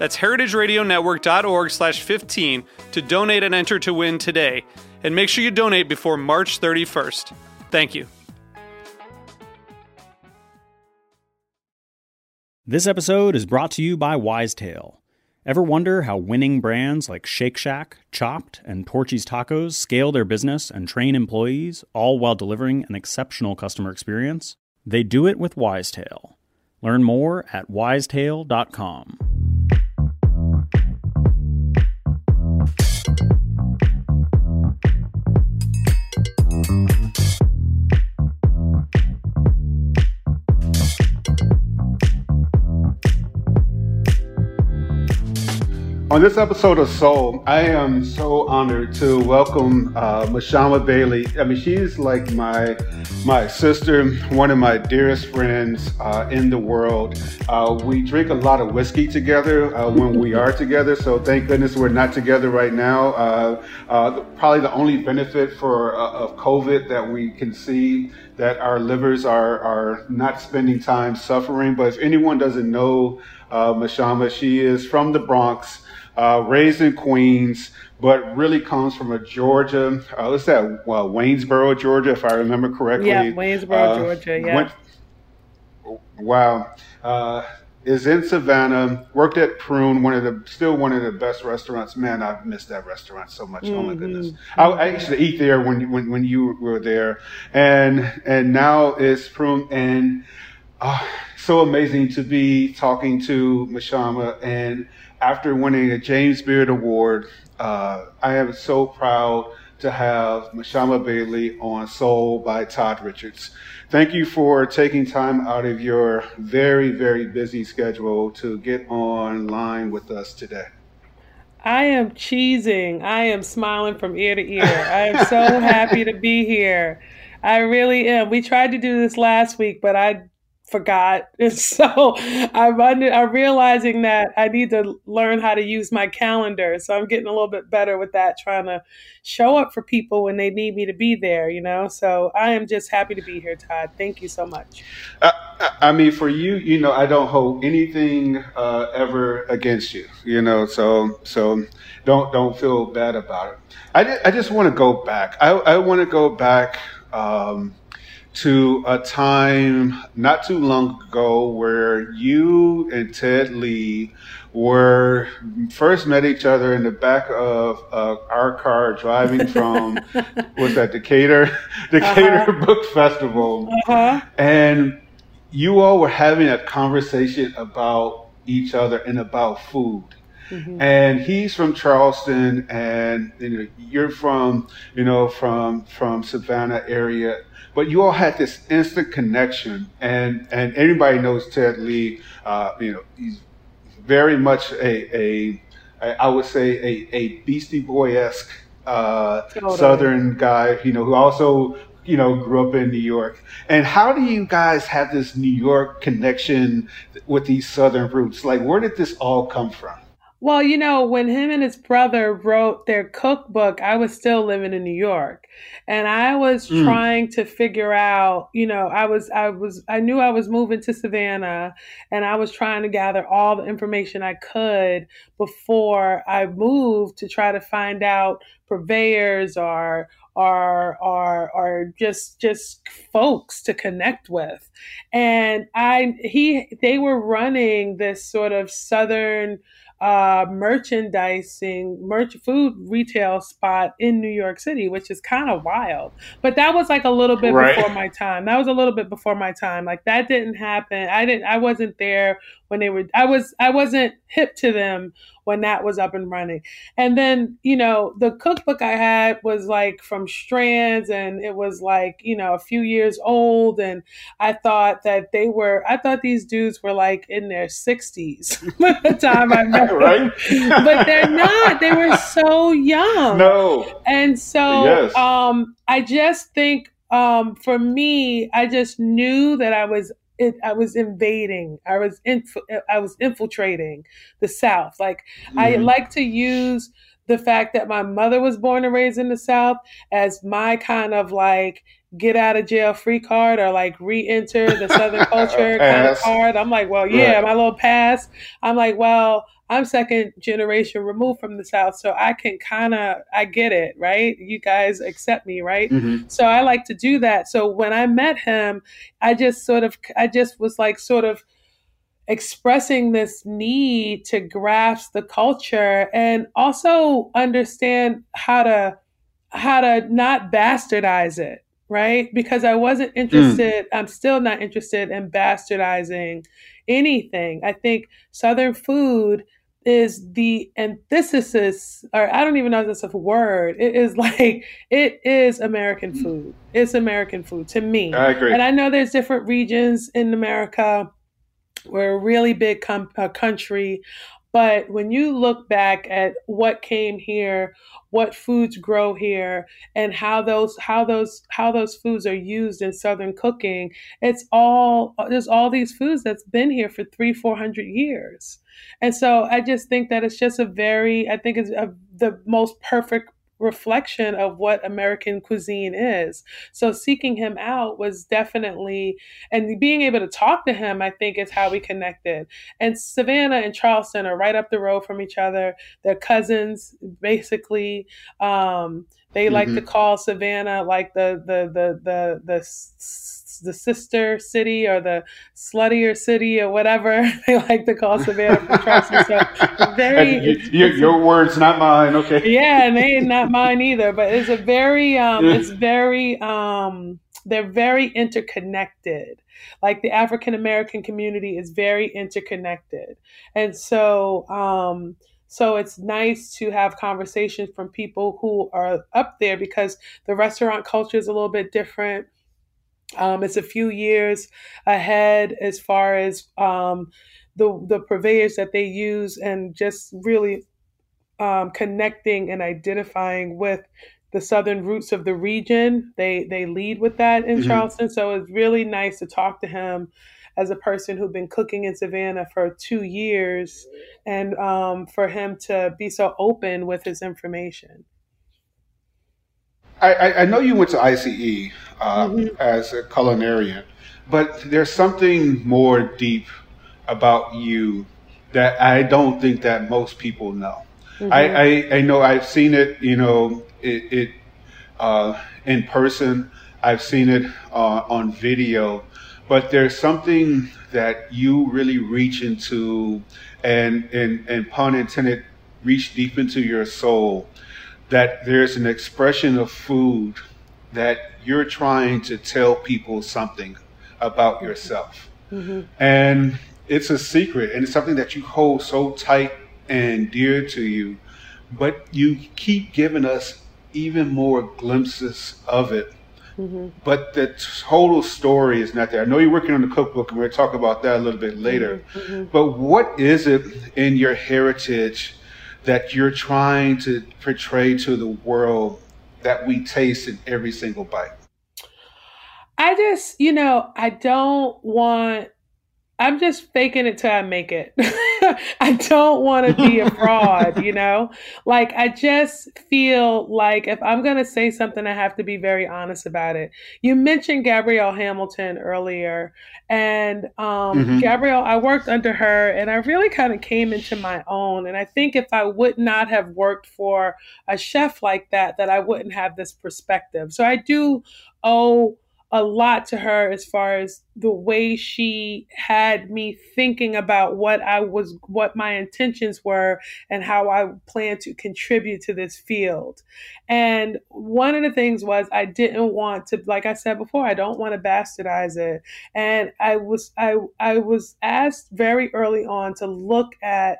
That's heritageradionetwork.org slash 15 to donate and enter to win today. And make sure you donate before March 31st. Thank you. This episode is brought to you by Wisetail. Ever wonder how winning brands like Shake Shack, Chopt, and Torchy's Tacos scale their business and train employees, all while delivering an exceptional customer experience? They do it with Wisetail. Learn more at wisetail.com. On this episode of Soul, I am so honored to welcome uh, Mashama Bailey. I mean, she's like my my sister, one of my dearest friends uh, in the world. Uh, we drink a lot of whiskey together uh, when we are together, so thank goodness we're not together right now. Uh, uh, probably the only benefit for uh, of COVID that we can see that our livers are are not spending time suffering. But if anyone doesn't know Mashama, she is from the Bronx uh, raised in Queens, but really comes from a Georgia. Uh, what's that? Well, Waynesboro, Georgia, if I remember correctly. Yeah, Waynesboro, uh, Georgia. Yeah. Went, wow. Uh, is in Savannah. Worked at Prune, one of the still one of the best restaurants. Man, I've missed that restaurant so much. Mm-hmm. Oh my mm-hmm. goodness. I, I, used to eat there when when when you were there, and and now it's Prune and. Uh, so amazing to be talking to Mashama and after winning a James Beard Award, uh, I am so proud to have Mashama Bailey on Soul by Todd Richards. Thank you for taking time out of your very, very busy schedule to get online with us today. I am cheesing. I am smiling from ear to ear. I am so happy to be here. I really am. We tried to do this last week, but I forgot. And so I'm under, I'm realizing that I need to learn how to use my calendar. So I'm getting a little bit better with that, trying to show up for people when they need me to be there, you know? So I am just happy to be here, Todd. Thank you so much. Uh, I mean, for you, you know, I don't hold anything uh, ever against you, you know, so, so don't, don't feel bad about it. I, I just want to go back. I, I want to go back, um, to a time not too long ago where you and Ted Lee were first met each other in the back of uh, our car driving from was that Decatur Decatur uh-huh. Book Festival, uh-huh. and you all were having a conversation about each other and about food. Mm-hmm. And he's from Charleston, and you know, you're from, you know, from from Savannah area but you all had this instant connection, and and anybody knows Ted Lee. Uh, you know, he's very much a, a, a I would say a, a Beastie Boy esque uh, totally. Southern guy. You know, who also you know grew up in New York. And how do you guys have this New York connection with these Southern roots? Like, where did this all come from? Well, you know, when him and his brother wrote their cookbook, I was still living in New York. And I was mm. trying to figure out, you know, I was I was I knew I was moving to Savannah and I was trying to gather all the information I could before I moved to try to find out purveyors or or or or just just folks to connect with. And I he they were running this sort of southern uh, merchandising, merch food retail spot in New York City, which is kind of wild. But that was like a little bit right. before my time. That was a little bit before my time. Like that didn't happen. I didn't. I wasn't there when they were. I was. I wasn't hip to them when that was up and running. And then, you know, the cookbook I had was like from Strands and it was like, you know, a few years old. And I thought that they were, I thought these dudes were like in their 60s by the time I met right? but they're not. They were so young. No. And so yes. um, I just think um, for me, I just knew that I was it, I was invading. I was inf- I was infiltrating the South. Like mm-hmm. I like to use the fact that my mother was born and raised in the South as my kind of like get out of jail free card or like re-enter the Southern culture kind of card. I'm like, well, yeah, right. my little pass. I'm like, well, I'm second generation removed from the South, so I can kind of I get it, right? You guys accept me, right? Mm-hmm. So I like to do that. So when I met him, I just sort of I just was like sort of expressing this need to grasp the culture and also understand how to how to not bastardize it right because i wasn't mm. interested mm. i'm still not interested in bastardizing anything i think southern food is the antithesis, or I don't even know if that's a word. It is like it is American mm. food. It's American food to me. I agree. And I know there's different regions in America. We're a really big com- uh, country, but when you look back at what came here, what foods grow here, and how those how those how those foods are used in Southern cooking, it's all there's all these foods that's been here for three four hundred years, and so I just think that it's just a very I think it's a, the most perfect reflection of what American cuisine is. So seeking him out was definitely, and being able to talk to him, I think is how we connected. And Savannah and Charleston are right up the road from each other. They're cousins, basically. Um, they mm-hmm. like to mm-hmm. call Savannah like the the the the the the sister city or the sluttier city or whatever they like to call Savannah Charleston. So very your, your, words, not mine. Okay. Yeah, and they not mine either. But it's a very um, it's very um, they're very interconnected. Like the African American community is very interconnected, and so. Um, so it's nice to have conversations from people who are up there because the restaurant culture is a little bit different. Um, it's a few years ahead as far as um, the the purveyors that they use and just really um, connecting and identifying with the southern roots of the region. They they lead with that in mm-hmm. Charleston, so it's really nice to talk to him as a person who's been cooking in Savannah for two years, and um, for him to be so open with his information. I, I know you went to ICE uh, mm-hmm. as a culinarian, but there's something more deep about you that I don't think that most people know. Mm-hmm. I, I, I, know I've seen it, you know, it, it uh, in person. I've seen it uh, on video, but there's something that you really reach into, and and and pun intended, reach deep into your soul. That there's an expression of food that you're trying to tell people something about yourself, mm-hmm. and it's a secret, and it's something that you hold so tight and dear to you, but you keep giving us even more glimpses of it Mm-hmm. But the total story is not there. I know you're working on the cookbook, and we're going to talk about that a little bit later. Mm-hmm. mm-hmm. But what is it in your heritage that you're trying to portray to the world that we taste in every single bite? I just, you know, I don't want I'm just faking it till I make it. I don't want to be a fraud, you know? Like, I just feel like if I'm going to say something, I have to be very honest about it. You mentioned Gabrielle Hamilton earlier, and um, mm-hmm. Gabrielle, I worked under her and I really kind of came into my own. And I think if I would not have worked for a chef like that, that I wouldn't have this perspective. So I do owe a lot to her as far as the way she had me thinking about what I was, what my intentions were, and how I plan to contribute to this field. And one of the things was I didn't want to, like I said before, I don't want to bastardize it. And I was, I, I was asked very early on to look at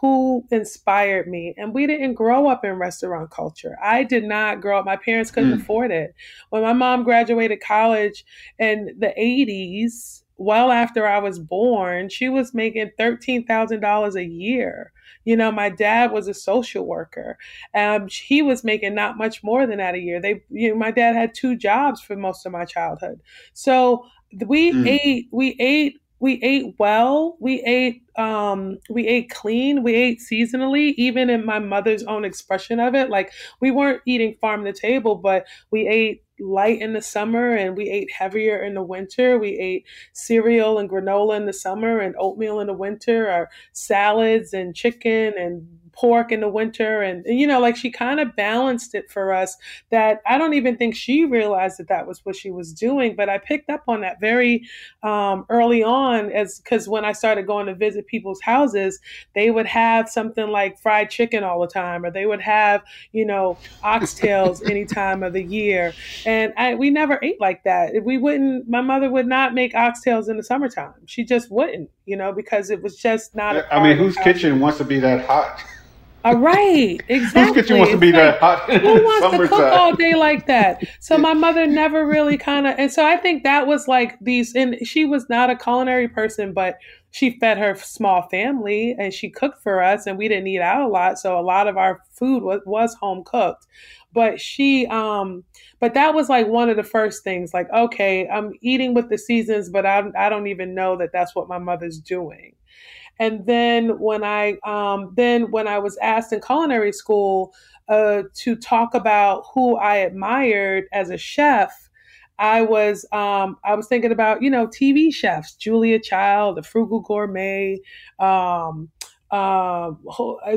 who inspired me. And we didn't grow up in restaurant culture. I did not grow up, my parents couldn't mm. afford it. When my mom graduated college in the 80s, well after I was born, she was making $13,000 a year. You know, my dad was a social worker. Um, he was making not much more than that a year. They, you know, my dad had two jobs for most of my childhood. So we mm. ate, we ate we ate well. We ate um we ate clean. We ate seasonally even in my mother's own expression of it. Like we weren't eating farm to table but we ate light in the summer and we ate heavier in the winter. We ate cereal and granola in the summer and oatmeal in the winter or salads and chicken and pork in the winter and, you know like she kind of balanced it for us that i don't even think she realized that that was what she was doing but i picked up on that very um, early on as because when i started going to visit people's houses they would have something like fried chicken all the time or they would have you know oxtails any time of the year. And I, we never ate like that. We wouldn't my mother would not make oxtails in the summertime. She just wouldn't you know because it was just not i mean whose kitchen wants to be that hot all right, exactly. Whose kitchen wants to be that hot? Who wants to cook all day like that? So my mother never really kind of, and so I think that was like these. And she was not a culinary person, but she fed her small family and she cooked for us, and we didn't eat out a lot, so a lot of our food was was home cooked. But she, um, but that was like one of the first things. Like, okay, I'm eating with the seasons, but I I don't even know that that's what my mother's doing. And then when I um, then when I was asked in culinary school uh, to talk about who I admired as a chef, I was um, I was thinking about you know TV chefs, Julia Child, the Frugal Gourmet. Um, uh,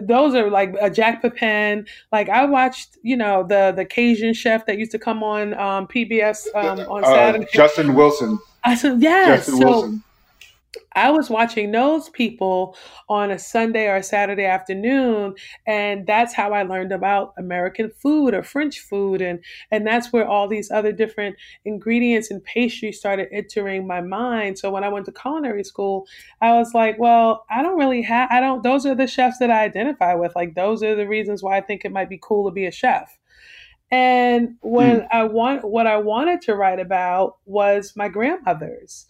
those are like uh, Jacques Pepin. Like I watched, you know, the the Cajun chef that used to come on um, PBS um, on uh, Saturday. Justin Wilson. I said, yes. Justin so, Wilson. I was watching those people on a Sunday or a Saturday afternoon, and that's how I learned about American food or French food, and and that's where all these other different ingredients and pastries started entering my mind. So when I went to culinary school, I was like, well, I don't really have, I don't. Those are the chefs that I identify with. Like those are the reasons why I think it might be cool to be a chef. And when mm. I want, what I wanted to write about was my grandmothers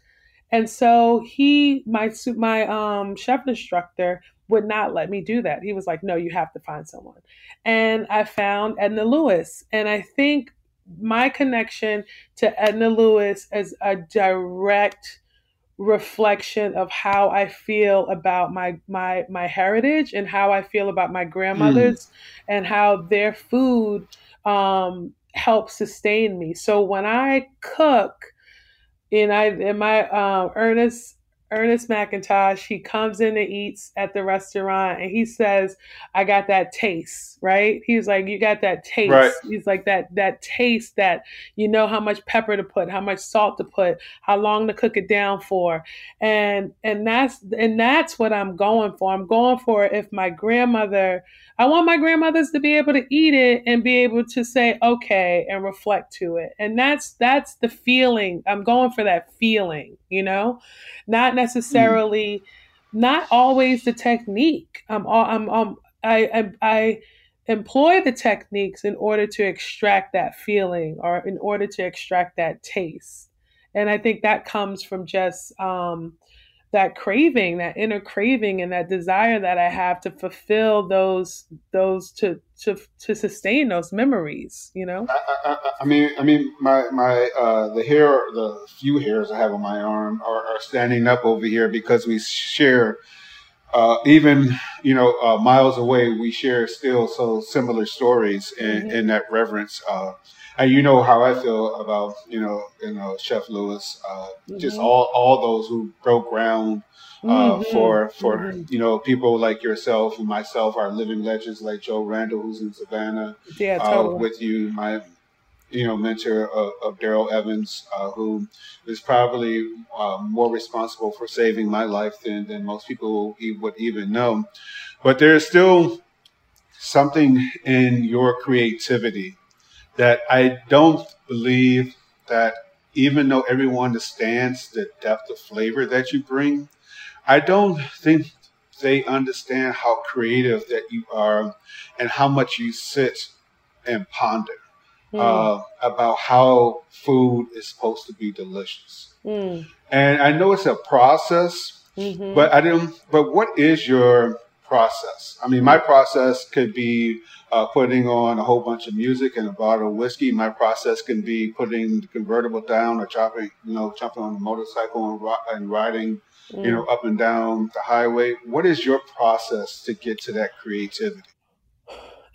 and so he, my my um, chef instructor, would not let me do that. He was like, "No, you have to find someone." And I found Edna Lewis, and I think my connection to Edna Lewis is a direct reflection of how I feel about my my my heritage and how I feel about my grandmothers mm. and how their food um, helps sustain me. So when I cook and I in my um, Ernest Ernest McIntosh, he comes in and eats at the restaurant and he says, I got that taste, right? He's like, You got that taste. Right. He's like that that taste that you know how much pepper to put, how much salt to put, how long to cook it down for. And and that's and that's what I'm going for. I'm going for if my grandmother I want my grandmothers to be able to eat it and be able to say okay and reflect to it. And that's that's the feeling. I'm going for that feeling, you know? Not necessarily mm. not always the technique. I'm all I'm, I'm I, I I employ the techniques in order to extract that feeling or in order to extract that taste. And I think that comes from just um, that craving, that inner craving and that desire that I have to fulfill those those to to to sustain those memories, you know? I, I, I mean I mean my my uh the hair the few hairs I have on my arm are, are standing up over here because we share uh, even you know uh, miles away we share still so similar stories in, mm-hmm. in that reverence uh, and you know how I feel about you know you know Chef Lewis, uh, mm-hmm. just all all those who broke ground uh, mm-hmm. for for mm-hmm. you know people like yourself and myself, are living legends like Joe Randall, who's in Savannah, yeah, uh, with you, my you know, mentor of, of Darryl Evans, uh, who is probably uh, more responsible for saving my life than, than most people would even know. But there's still something in your creativity that I don't believe that even though everyone understands the depth of flavor that you bring, I don't think they understand how creative that you are and how much you sit and ponder mm. uh, about how food is supposed to be delicious. Mm. And I know it's a process, mm-hmm. but I didn't. But what is your process? I mean, my process could be uh, putting on a whole bunch of music and a bottle of whiskey. My process can be putting the convertible down or chopping, you know, jumping on a motorcycle and, and riding, mm. you know, up and down the highway. What is your process to get to that creativity?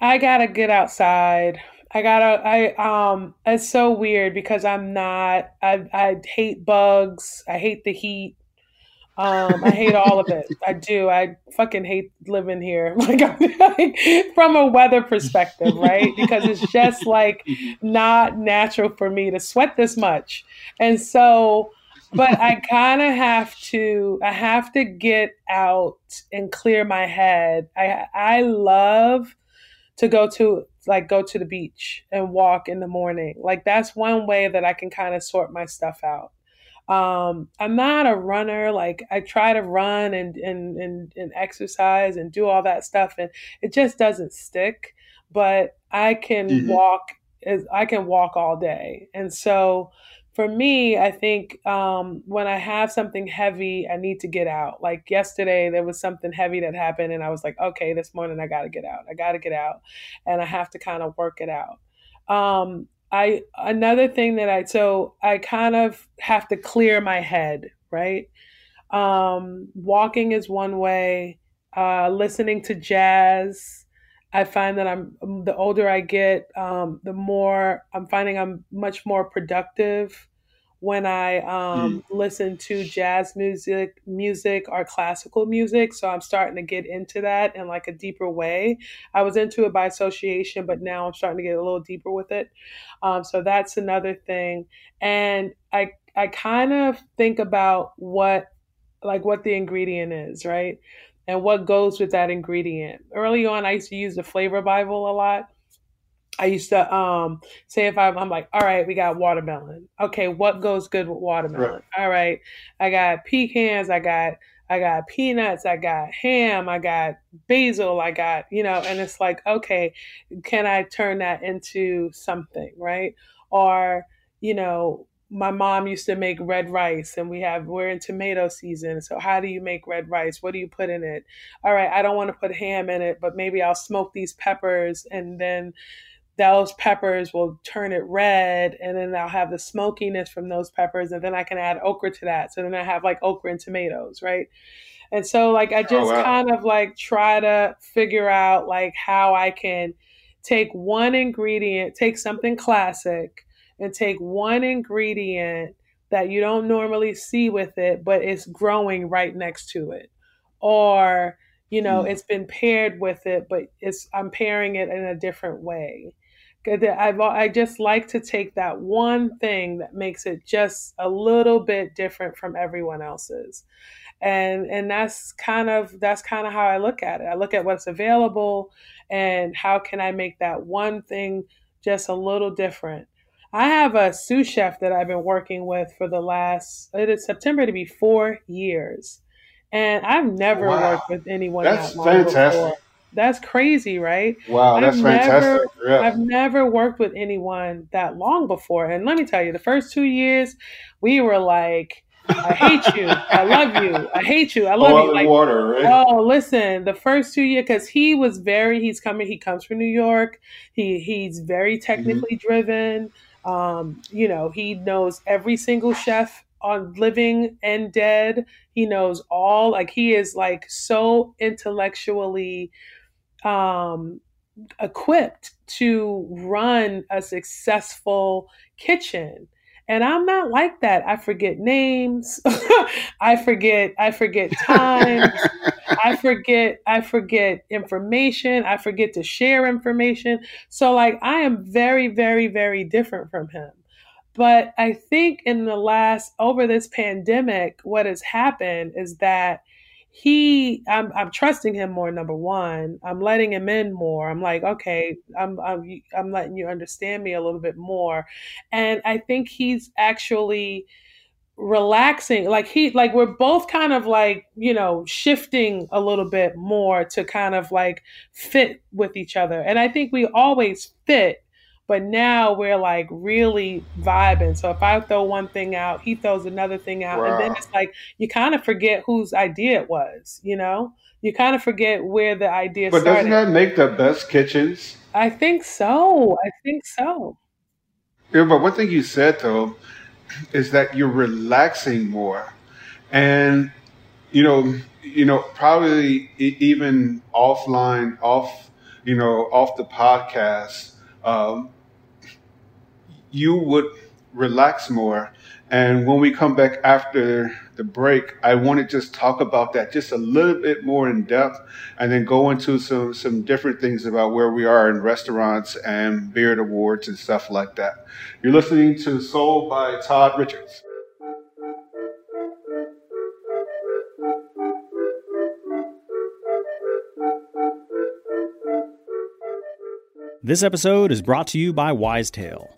I gotta get outside. I gotta. I um. It's so weird because I'm not. I I hate bugs. I hate the heat. Um, I hate all of it. I do. I fucking hate living here, like, like from a weather perspective, right? Because it's just like not natural for me to sweat this much, and so. But I kind of have to. I have to get out and clear my head. I I love to go to like go to the beach and walk in the morning. Like that's one way that I can kind of sort my stuff out. Um, I'm not a runner. Like I try to run and, and and and exercise and do all that stuff, and it just doesn't stick. But I can mm-hmm. walk. I can walk all day, and so for me, I think um, when I have something heavy, I need to get out. Like yesterday, there was something heavy that happened, and I was like, okay, this morning I got to get out. I got to get out, and I have to kind of work it out. Um, I another thing that I so I kind of have to clear my head, right? Um, walking is one way. Uh, listening to jazz, I find that I'm the older I get, um, the more I'm finding I'm much more productive when I um, mm. listen to jazz music, music or classical music. So I'm starting to get into that in like a deeper way. I was into it by association, but now I'm starting to get a little deeper with it. Um, so that's another thing. And I I kind of think about what like what the ingredient is, right? and what goes with that ingredient. Early on, I used to use the flavor Bible a lot. I used to um, say if I'm, I'm, like, all right, we got watermelon. Okay, what goes good with watermelon? Right. All right, I got pecans. I got I got peanuts. I got ham. I got basil. I got you know, and it's like, okay, can I turn that into something, right? Or you know, my mom used to make red rice and we have we're in tomato season so how do you make red rice what do you put in it all right i don't want to put ham in it but maybe i'll smoke these peppers and then those peppers will turn it red and then i'll have the smokiness from those peppers and then i can add okra to that so then i have like okra and tomatoes right and so like i oh, just oh, wow. kind of like try to figure out like how i can take one ingredient take something classic and take one ingredient that you don't normally see with it, but it's growing right next to it. Or, you know, mm. it's been paired with it, but it's I'm pairing it in a different way. I I just like to take that one thing that makes it just a little bit different from everyone else's, and and that's kind of that's kind of how I look at it. I look at what's available, and how can I make that one thing just a little different. I have a sous chef that I've been working with for the last it is September to be four years, and I've never wow. worked with anyone that's that fantastic. Before. That's crazy, right? Wow, I've that's never, fantastic. Yeah. I've never worked with anyone that long before, and let me tell you, the first two years, we were like. I hate you. I love you. I hate you. I love Oil you. Like, water, right? Oh, listen, the first two years, because he was very, he's coming, he comes from New York. He he's very mm-hmm. technically mm-hmm. driven. Um, you know, he knows every single chef on living and dead. He knows all like he is like so intellectually um equipped to run a successful kitchen And I'm not like that. I forget names. I forget I forget times. I forget I forget information. I forget to share information. So like I am very very very different from him. But I think in the last over this pandemic what has happened is that he I'm I'm trusting him more number 1 I'm letting him in more. I'm like okay I'm I'm I'm letting you understand me a little bit more. And I think he's actually relaxing. Like he like we're both kind of like you know shifting a little bit more to kind of like fit with each other. And I think we always fit but now we're like really vibing. So if I throw one thing out, he throws another thing out. Wow. And then it's like you kind of forget whose idea it was, you know? You kind of forget where the idea but started. doesn't that make the best kitchens? I think so. I think so. Yeah, but one thing you said though is that you're relaxing more. And you know, you know, probably even offline, off, you know, off the podcast, um, you would relax more. And when we come back after the break, I want to just talk about that just a little bit more in depth and then go into some, some different things about where we are in restaurants and Beard Awards and stuff like that. You're listening to Soul by Todd Richards. This episode is brought to you by Wisetail.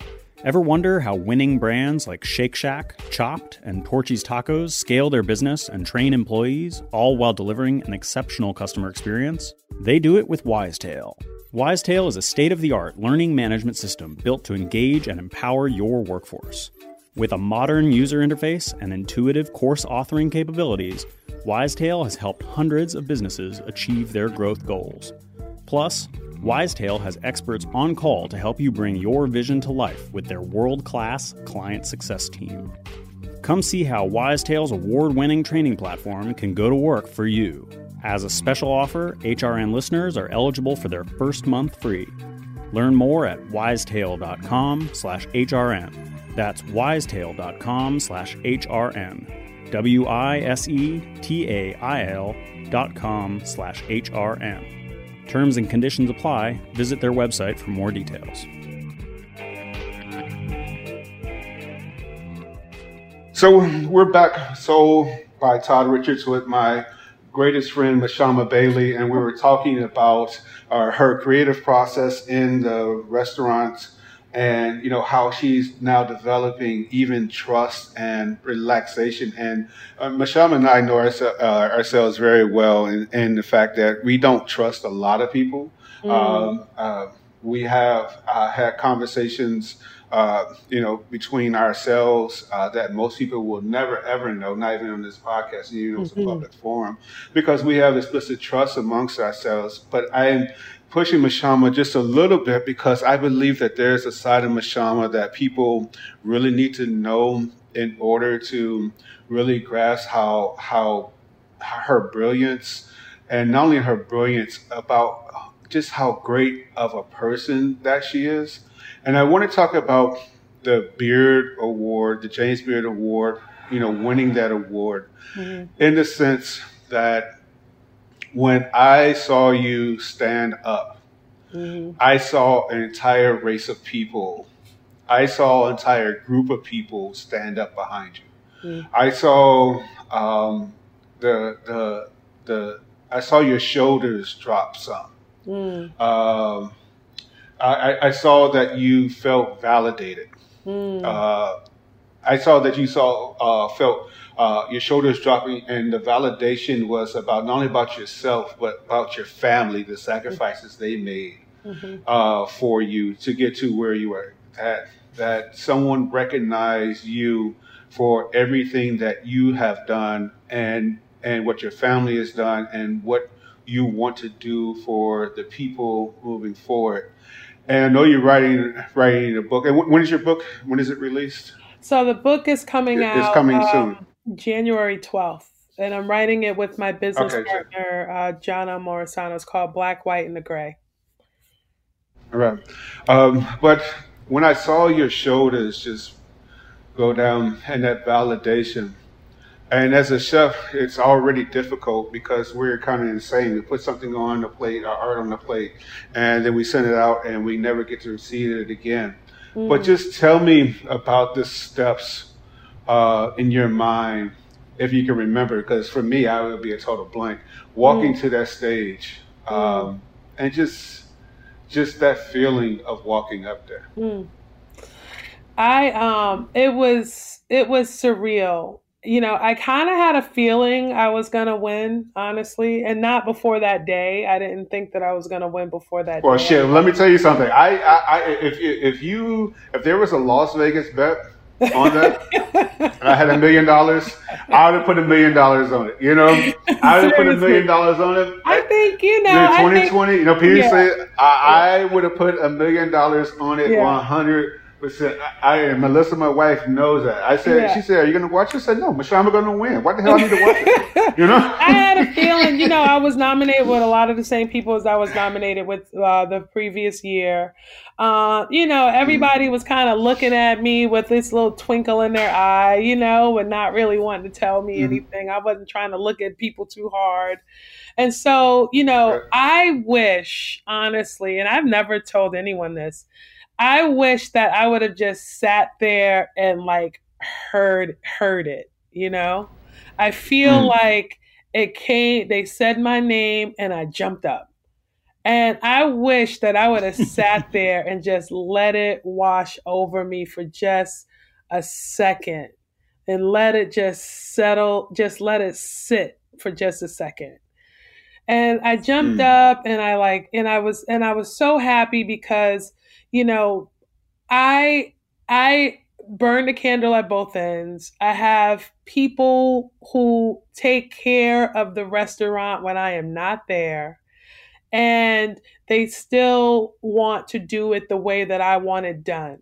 Ever wonder how winning brands like Shake Shack, Chopt, and Torchy's Tacos scale their business and train employees, all while delivering an exceptional customer experience? They do it with Wisetail. Wisetail is a state of the art learning management system built to engage and empower your workforce. With a modern user interface and intuitive course authoring capabilities, Wisetail has helped hundreds of businesses achieve their growth goals. Plus, Wisetail has experts on call to help you bring your vision to life with their world class client success team. Come see how Wisetail's award winning training platform can go to work for you. As a special offer, HRN listeners are eligible for their first month free. Learn more at wisetail.com slash HRN. That's wisetail.com slash HRN. W I S E T A I L dot com slash HRN. Terms and conditions apply. Visit their website for more details. So we're back. Soul by Todd Richards with my greatest friend Mashama Bailey, and we were talking about uh, her creative process in the restaurant and you know how she's now developing even trust and relaxation. And uh, Michelle and I know our, uh, ourselves very well in, in, the fact that we don't trust a lot of people. Mm. Um, uh, we have uh, had conversations, uh, you know, between ourselves uh, that most people will never ever know, not even on this podcast, even on mm-hmm. a public forum, because we have explicit trust amongst ourselves. But I pushing Mashama just a little bit because I believe that there's a side of Mashama that people really need to know in order to really grasp how how her brilliance and not only her brilliance about just how great of a person that she is. And I want to talk about the Beard Award, the James Beard Award, you know, winning that award mm-hmm. in the sense that when I saw you stand up, mm-hmm. I saw an entire race of people. I saw an entire group of people stand up behind you. Mm-hmm. I saw um, the the the I saw your shoulders drop some. Mm. Um, I, I, saw that you felt validated. Mm. Uh, I saw that you saw uh, felt uh, your shoulders dropping, and the validation was about not only about yourself but about your family, the sacrifices they made mm-hmm. uh, for you to get to where you are. That that someone recognized you for everything that you have done and and what your family has done and what you want to do for the people moving forward. And I know you're writing writing a book. And when is your book? When is it released? So the book is coming out. It's coming um, soon. January 12th. And I'm writing it with my business okay, partner, uh, Johno Morisano. It's called Black, White, and the Grey. All right. Um, but when I saw your shoulders just go down and that validation. And as a chef, it's already difficult because we're kind of insane. We put something on the plate, our art on the plate, and then we send it out and we never get to see it again. Mm. But just tell me about the steps uh, in your mind, if you can remember, because for me, I would be a total blank. Walking mm. to that stage um, and just just that feeling of walking up there. Mm. I um it was it was surreal. You know, I kind of had a feeling I was going to win, honestly, and not before that day. I didn't think that I was going to win before that day. well, day. shit, let me tell you something. I, I, I if if you if there was a Las Vegas bet on that, and I had a million dollars, I would have put a million dollars on it. You know, I would have put a million dollars on it. I think you know. In 2020, you know, people yeah. say I, I would have put a million dollars on it, yeah. 100 Listen, I, I Melissa, my wife, knows that. I said, yeah. she said, "Are you going to watch?" I said, "No, Michelle, I'm going to win. What the hell I need to watch it?" You know. I had a feeling. You know, I was nominated with a lot of the same people as I was nominated with uh, the previous year. Uh, you know, everybody was kind of looking at me with this little twinkle in their eye, you know, and not really wanting to tell me mm-hmm. anything. I wasn't trying to look at people too hard. And so, you know, I wish, honestly, and I've never told anyone this, I wish that I would have just sat there and like heard heard it, you know? I feel mm. like it came they said my name and I jumped up. And I wish that I would have sat there and just let it wash over me for just a second and let it just settle, just let it sit for just a second. And I jumped mm. up and I like and I was and I was so happy because you know, I I burn the candle at both ends. I have people who take care of the restaurant when I am not there. And they still want to do it the way that I want it done.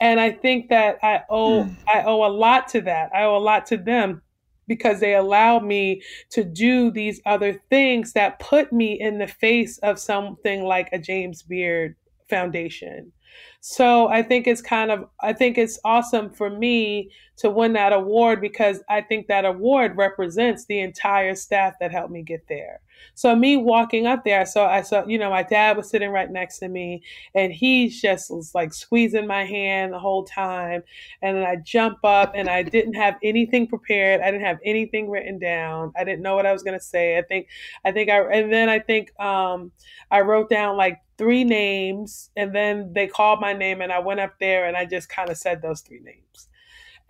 And I think that I owe mm. I owe a lot to that. I owe a lot to them because they allowed me to do these other things that put me in the face of something like a James Beard Foundation. So I think it's kind of, I think it's awesome for me to win that award because I think that award represents the entire staff that helped me get there. So me walking up there, so I saw, you know, my dad was sitting right next to me and he just was like squeezing my hand the whole time. And then I jump up and I didn't have anything prepared. I didn't have anything written down. I didn't know what I was to say. I think, I think I, and then I think, um, I wrote down like three names and then they called my name and I went up there and I just kind of said those three names.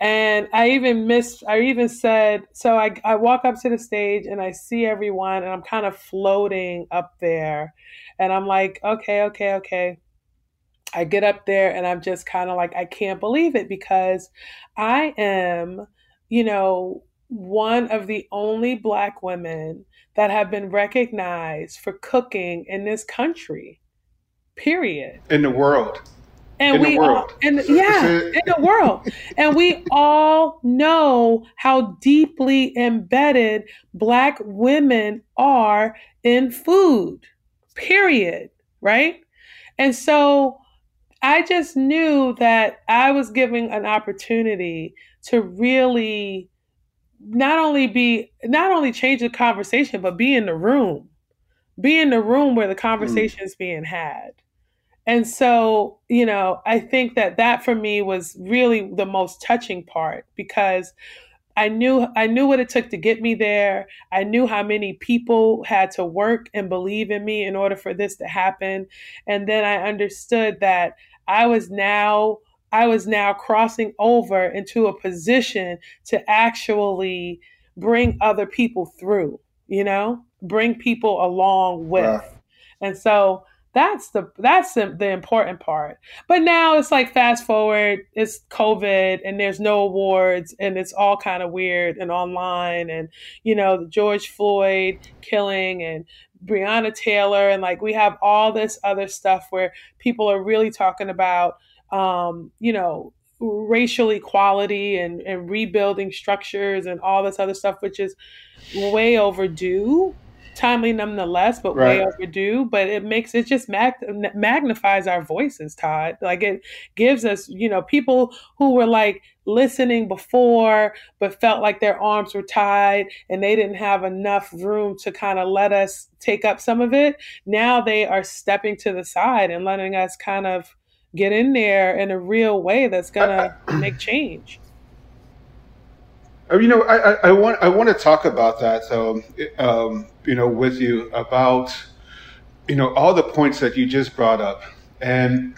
And I even missed, I even said, so I, I walk up to the stage and I see everyone and I'm kind of floating up there. And I'm like, okay, okay, okay. I get up there and I'm just kind of like, I can't believe it because I am, you know, one of the only Black women that have been recognized for cooking in this country. Period. In the world. And in we all, and yeah, in the world. And we all know how deeply embedded black women are in food. Period. Right? And so I just knew that I was giving an opportunity to really not only be not only change the conversation, but be in the room. Be in the room where the mm. conversation mm. is being had. And so, you know, I think that that for me was really the most touching part because I knew I knew what it took to get me there. I knew how many people had to work and believe in me in order for this to happen. And then I understood that I was now I was now crossing over into a position to actually bring other people through, you know, bring people along with. Wow. And so that's the that's the, the important part. But now it's like fast forward, it's COVID and there's no awards and it's all kind of weird and online and you know, George Floyd killing and Breonna Taylor and like we have all this other stuff where people are really talking about um, you know, racial equality and, and rebuilding structures and all this other stuff, which is way overdue timely nonetheless, but right. way overdue. But it makes it just mag- magnifies our voices, Todd. Like it gives us, you know, people who were like listening before, but felt like their arms were tied and they didn't have enough room to kind of let us take up some of it. Now they are stepping to the side and letting us kind of get in there in a real way that's gonna make change. Uh, you know, I, I, want I want to talk about that, um, um, you know, with you about, you know, all the points that you just brought up, and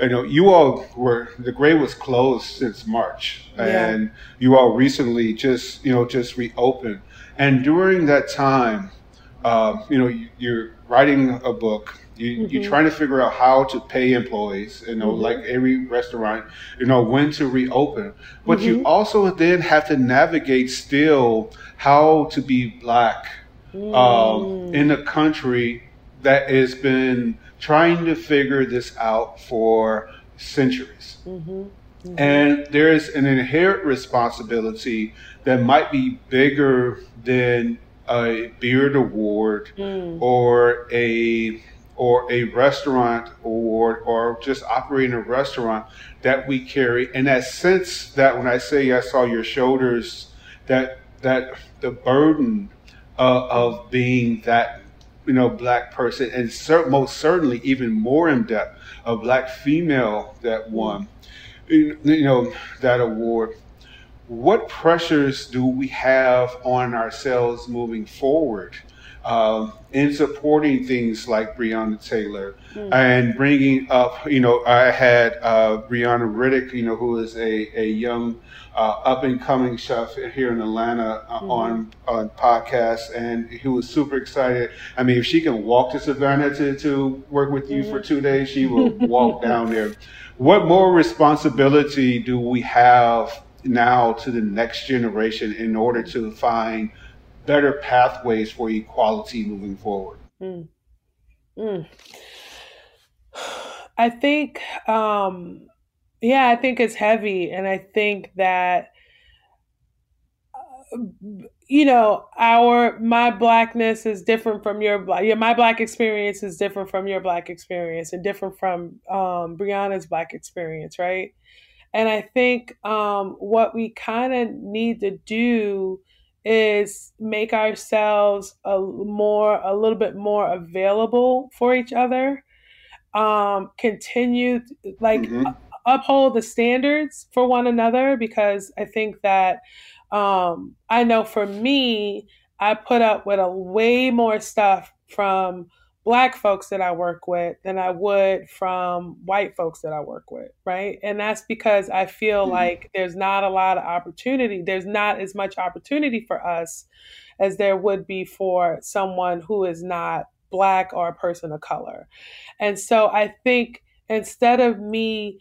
you know, you all were the Grey was closed since March, yeah. and you all recently just you know just reopened, and during that time, uh, you know, you, you're writing a book you, mm-hmm. You're trying to figure out how to pay employees, you know, mm-hmm. like every restaurant, you know, when to reopen. But mm-hmm. you also then have to navigate still how to be black um, mm. in a country that has been trying to figure this out for centuries. Mm-hmm. Mm-hmm. And there's an inherent responsibility that might be bigger than a Beard Award mm. or a or a restaurant or or just operating a restaurant that we carry. And that sense that when I say I saw your shoulders that that the burden uh, of being that you know black person and most certainly even more in depth a black female that won you know that award. What pressures do we have on ourselves moving forward uh, in supporting things like Breonna Taylor mm-hmm. and bringing up, you know, I had uh, Brianna Riddick, you know, who is a, a young uh, up and coming chef here in Atlanta mm-hmm. on on podcast, and he was super excited. I mean, if she can walk to Savannah to, to work with you mm-hmm. for two days, she will walk down there. What more responsibility do we have now to the next generation in order to find better pathways for equality moving forward? Mm. Mm. I think, um, yeah, I think it's heavy. And I think that, uh, you know, our, my blackness is different from your black, yeah, my black experience is different from your black experience and different from um, Breonna's black experience, right? And I think um, what we kind of need to do is make ourselves a more a little bit more available for each other um continue like mm-hmm. uphold the standards for one another because i think that um i know for me i put up with a way more stuff from black folks that I work with than I would from white folks that I work with, right? And that's because I feel mm-hmm. like there's not a lot of opportunity. There's not as much opportunity for us as there would be for someone who is not black or a person of color. And so I think instead of me,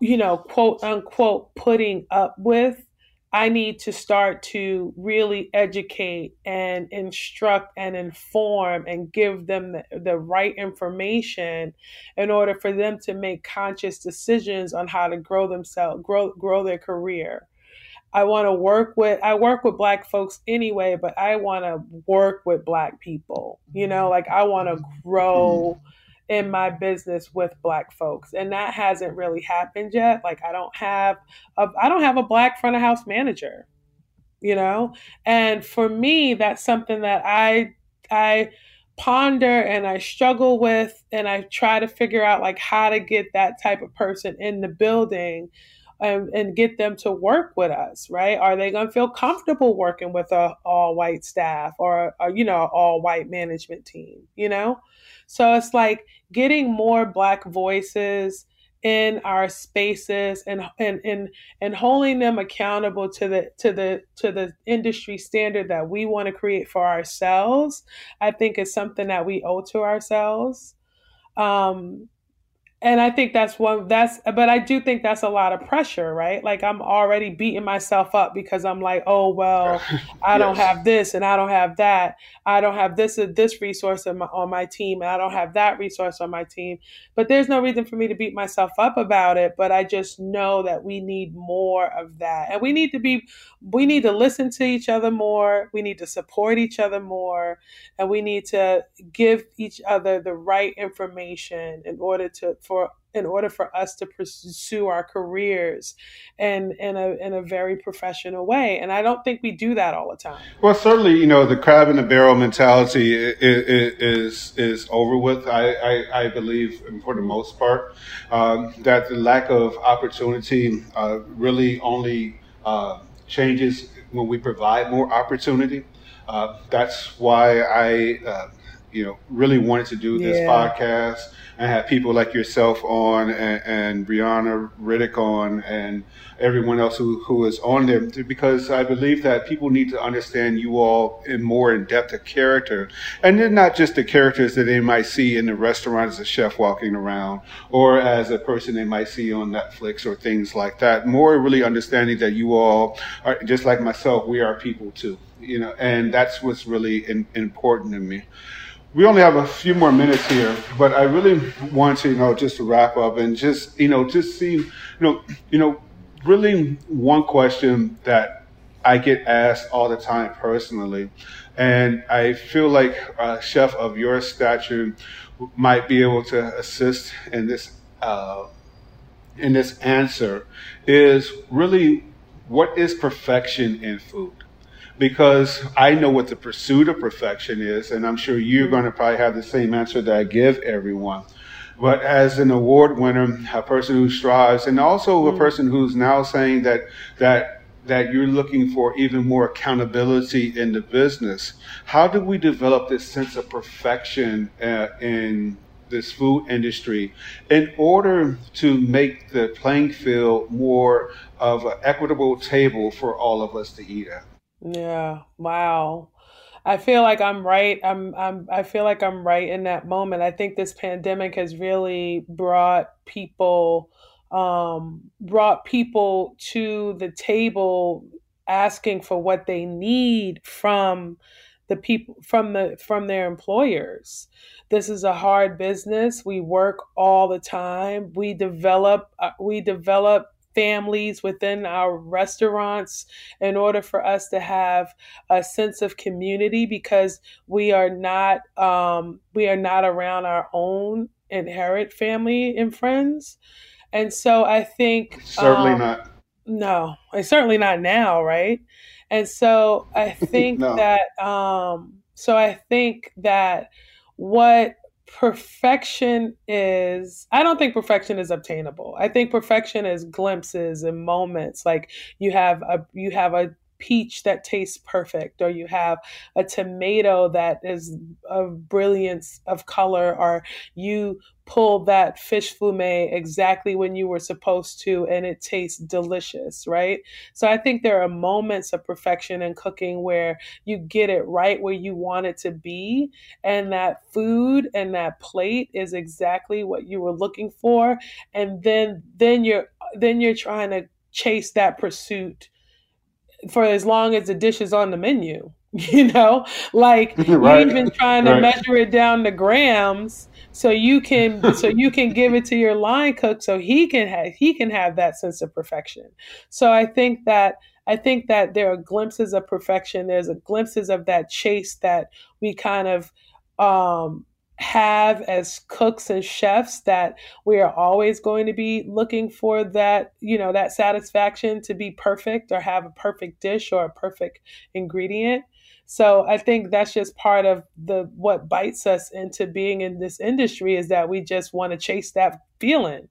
you know, quote unquote, putting up with I need to start to really educate and instruct and inform and give them the, the, right information in order for them to make conscious decisions on how to grow themselves, grow grow their career. I want to work with I work with black folks anyway, but I want to work with black people. You know, like I want to grow mm-hmm in my business with black folks and that hasn't really happened yet. Like i don't have a i don't have a black front of house manager you know? And for me that's something that i i ponder and i struggle with and i try to figure out like how to get that type of person in the building and, and get them to work with us right? Are they going to feel comfortable working with a all white staff or, a, you know all white management team you know so it's like getting more Black voices in our spaces and and and and holding them accountable to the to the to the industry standard that we want to create for ourselves i think is something that we owe to ourselves. Um and I think that's one that's but I do think that's a lot of pressure, right? Like I'm already beating myself up because I'm like, oh well, I yes. don't have this and I don't have that. I don't have this uh, this resource on my, on my team and I don't have that resource on my team. But there's no reason for me to beat myself up about it. But I just know that we need more of that, and we need to be we need to listen to each other more. We need to support each other more, and we need to give each other the right information in order to for in order for us to pursue our careers and in a in a very professional way. And i don't think we do that all the time. Well certainly you know the crab in the barrel mentality is is, is over with. I, I, I believe for the most part um, that the lack of opportunity uh, really only uh, changes when we provide more opportunity. Uh, that's why i uh, you know really wanted to do this yeah. podcast and have people like yourself on and, and Brianna Riddick on and everyone else who, who is on there because I believe that people need to understand you all in more in depth of character and then not just the characters that they might see in the restaurant as a chef walking around or as a person they might see on Netflix or things like that. More really understanding that you all are just like myself, we are people too, you know, and that's what's really in, important to me we only have a few more minutes here, but I really want to, you know, just wrap up and just, you know, just see, you know, you know, really one question that I get asked all the time personally, and I feel like a chef of your stature might be able to assist in this uh, in this answer is really what is perfection in food because I know what the pursuit of perfection is, and I'm sure you're going to probably have the same answer that I give everyone. But as an award winner, a person who strives, and also a mm. person who's now saying that that that you're looking for even more accountability in the business, how do we develop this sense of perfection uh, in this food industry in order to make the playing field more of an equitable table for all of us to eat at? Yeah. Wow. I feel like I'm right. I'm I'm I feel like I'm right in that moment. I think this pandemic has really brought people um brought people to the table asking for what they need from the people from the from their employers this is a hard business we work all the time we develop uh, we develop families within our restaurants in order for us to have a sense of community because we are not um, we are not around our own inherent family and friends. And so i think certainly um, not. no it's certainly not now right? And so i think no. that um so i think that what perfection is i don't think perfection is obtainable. I think perfection is glimpses and moments. Like you have a you have a peach that tastes perfect or you have a tomato that is of brilliance of color or you pull that fish fumet exactly when you were supposed to and it tastes delicious right? So i think there are moments of perfection in cooking where you get it right where you want it to be and that food and that plate is exactly what you were looking for and then then you're then you're trying to chase that pursuit for as long as the dish is on the menu. You know, like right. you're even trying to right. measure it down to grams so you can so you can give it to your line cook so he can have he can have that sense of perfection. So I think that I think that there are glimpses of perfection. There's a glimpses of that chase that we kind of um, have as cooks and chefs that we are always going to be looking for that you know that satisfaction to be perfect or have a perfect dish or a perfect ingredient. So i think that's just part of the what bites us into being in this industry is that we just want to chase that feeling.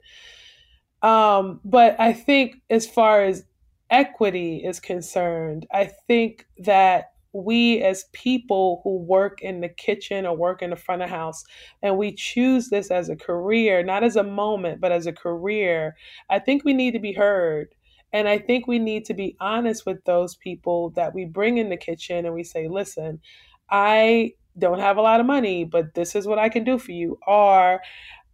Um, but i think as far as equity is concerned i think that we as people who work in the kitchen or work in the front of house and we choose this as a career not as a moment but as a career i think we need to be heard. And i think we need to be honest with those people that we bring in the kitchen and we say listen i don't have a lot of money but this is what i can do for you or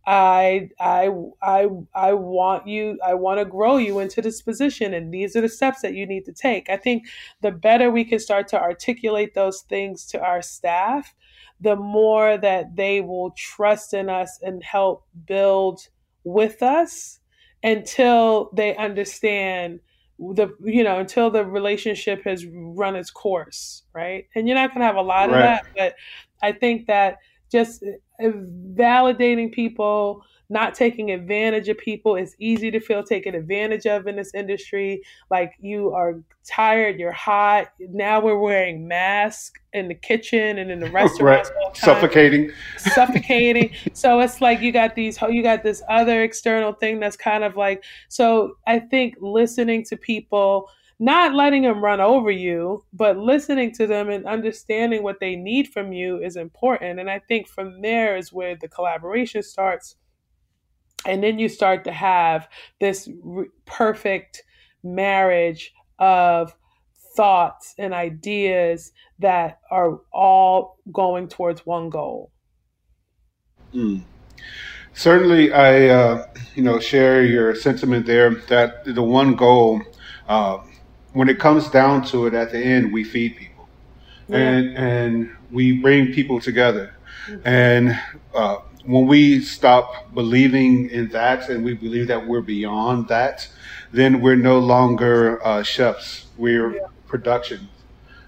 I I I I want you I want to grow you into this position and these are the steps that you need to take. I think the better we can start to articulate those things to our staff, the more that they will trust in us and help build with us until they understand the you know until the relationship has run its course right and you're not going to have a lot right. of that but i think that just eh, eh, validating people not taking advantage of people It's easy to feel taken advantage of in this industry. Like you are tired, you're hot. Now we're wearing masks in the kitchen and in the restaurants. right. Suffocating. Suffocating. so it's like you got these you got this other external thing that's kind of like so I think listening to people not letting them run over you, but listening to them and understanding what they need from you is important. And I think from there is where the collaboration starts. And then you start to have this r- perfect marriage of thoughts and ideas that are all going towards one goal. Mm. Certainly, I uh, you know share your sentiment there that the one goal uh, when it comes down to it, at the end, we feed people, yeah. and and we bring people together, mm-hmm. and uh, when we stop believing in that, and we believe that we're beyond that, then we're no longer uh, chefs. We're yeah. production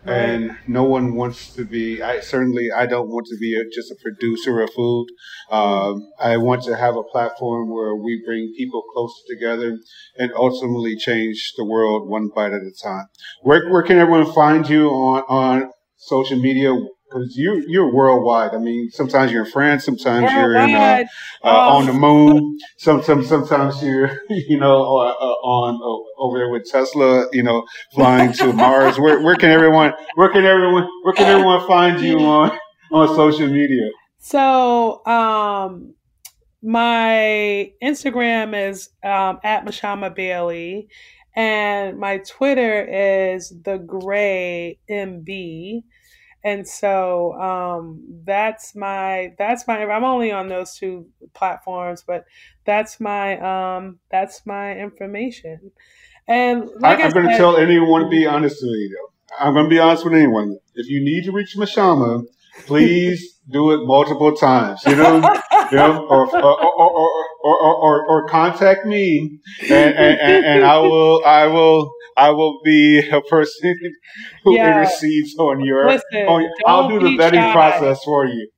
and no one wants to be. I certainly I don't want to be a, just a producer of food. Um, I want to have a platform where we bring people closer together and ultimately change the world one bite at a time. Where where can everyone find you on on social media? Because you you're worldwide. I mean, sometimes you're in France, sometimes worldwide. you're in uh, uh, on the moon. Sometimes sometimes you're you know uh, uh on uh, over there with Tesla. You know, flying to Mars. Where where can everyone where can everyone where can everyone find you on on social media? So um, my Instagram is um, at Mashama Bailey. And my Twitter is the Grey MB and so um, that's my that's my i'm only on those two platforms but that's my um, that's my information. And like I, am going to tell anyone to be honest with you i'm going to be honest with anyone. If you need to reach mashama please do it multiple times you know you know or or, or, or, or, or contact me and, and, and i will i will I will be a person who intercedes on your. I'll do the vetting process for you.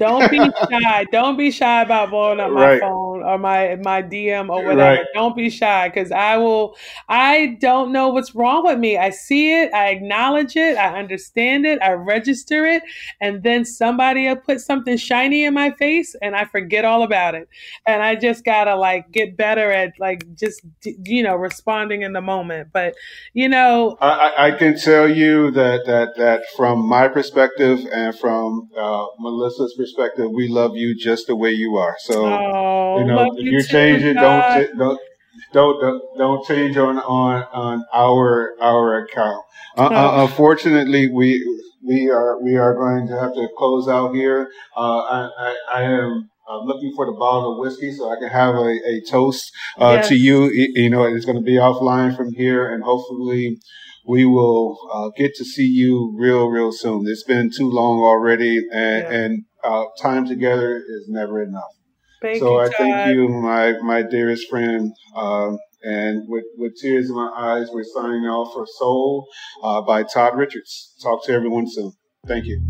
Don't be shy. Don't be shy about blowing up my right. Phone or my my DM or whatever. Right. Don't be shy because I will. I don't know what's wrong with me. I see it. I acknowledge it. I understand it. I register it, and then somebody will put something shiny in my face, and I forget all about it. And I just gotta like get better at like just you know responding in the moment. But you know, I, I can tell you that that that from my perspective and from uh, Melissa's perspective we love you just the way you are. So oh, know, if you change it, don't don't don't don't change on on on our our account. Uh, uh, oh. unfortunately, we we are we are going to have to close out here. Uh, I, I, I am looking for the bottle of whiskey so I can have a, a toast uh, yes. to you. You, you know, it's going to be offline from here, and hopefully we will uh, get to see you real, real soon. It's been too long already, and, yeah. and uh, time together is never enough. Thank so you, I thank you, my my dearest friend. Um, and with, with tears in my eyes, we're signing off for Soul uh, by Todd Richards. Talk to everyone soon. Thank you.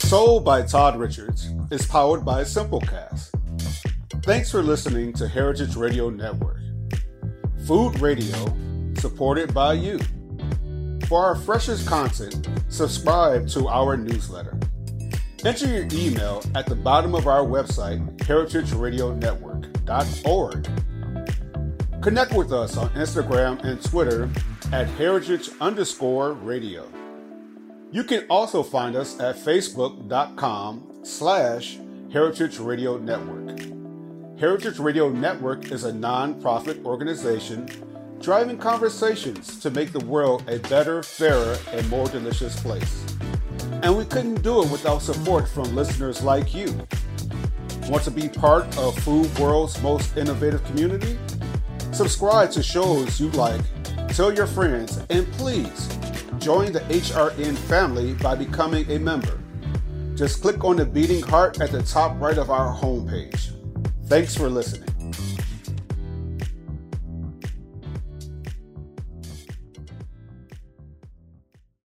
Soul by Todd Richards is powered by Simplecast. Thanks for listening to Heritage Radio Network. Food radio supported by you. For our freshest content, subscribe to our newsletter. Enter your email at the bottom of our website, heritageradionetwork.org. Connect with us on Instagram and Twitter at heritage underscore radio. You can also find us at facebook.com slash heritage radio network. Heritage Radio Network is a nonprofit organization driving conversations to make the world a better, fairer, and more delicious place. And we couldn't do it without support from listeners like you. Want to be part of Food World's most innovative community? Subscribe to shows you like, tell your friends, and please join the HRN family by becoming a member. Just click on the beating heart at the top right of our homepage. Thanks for listening.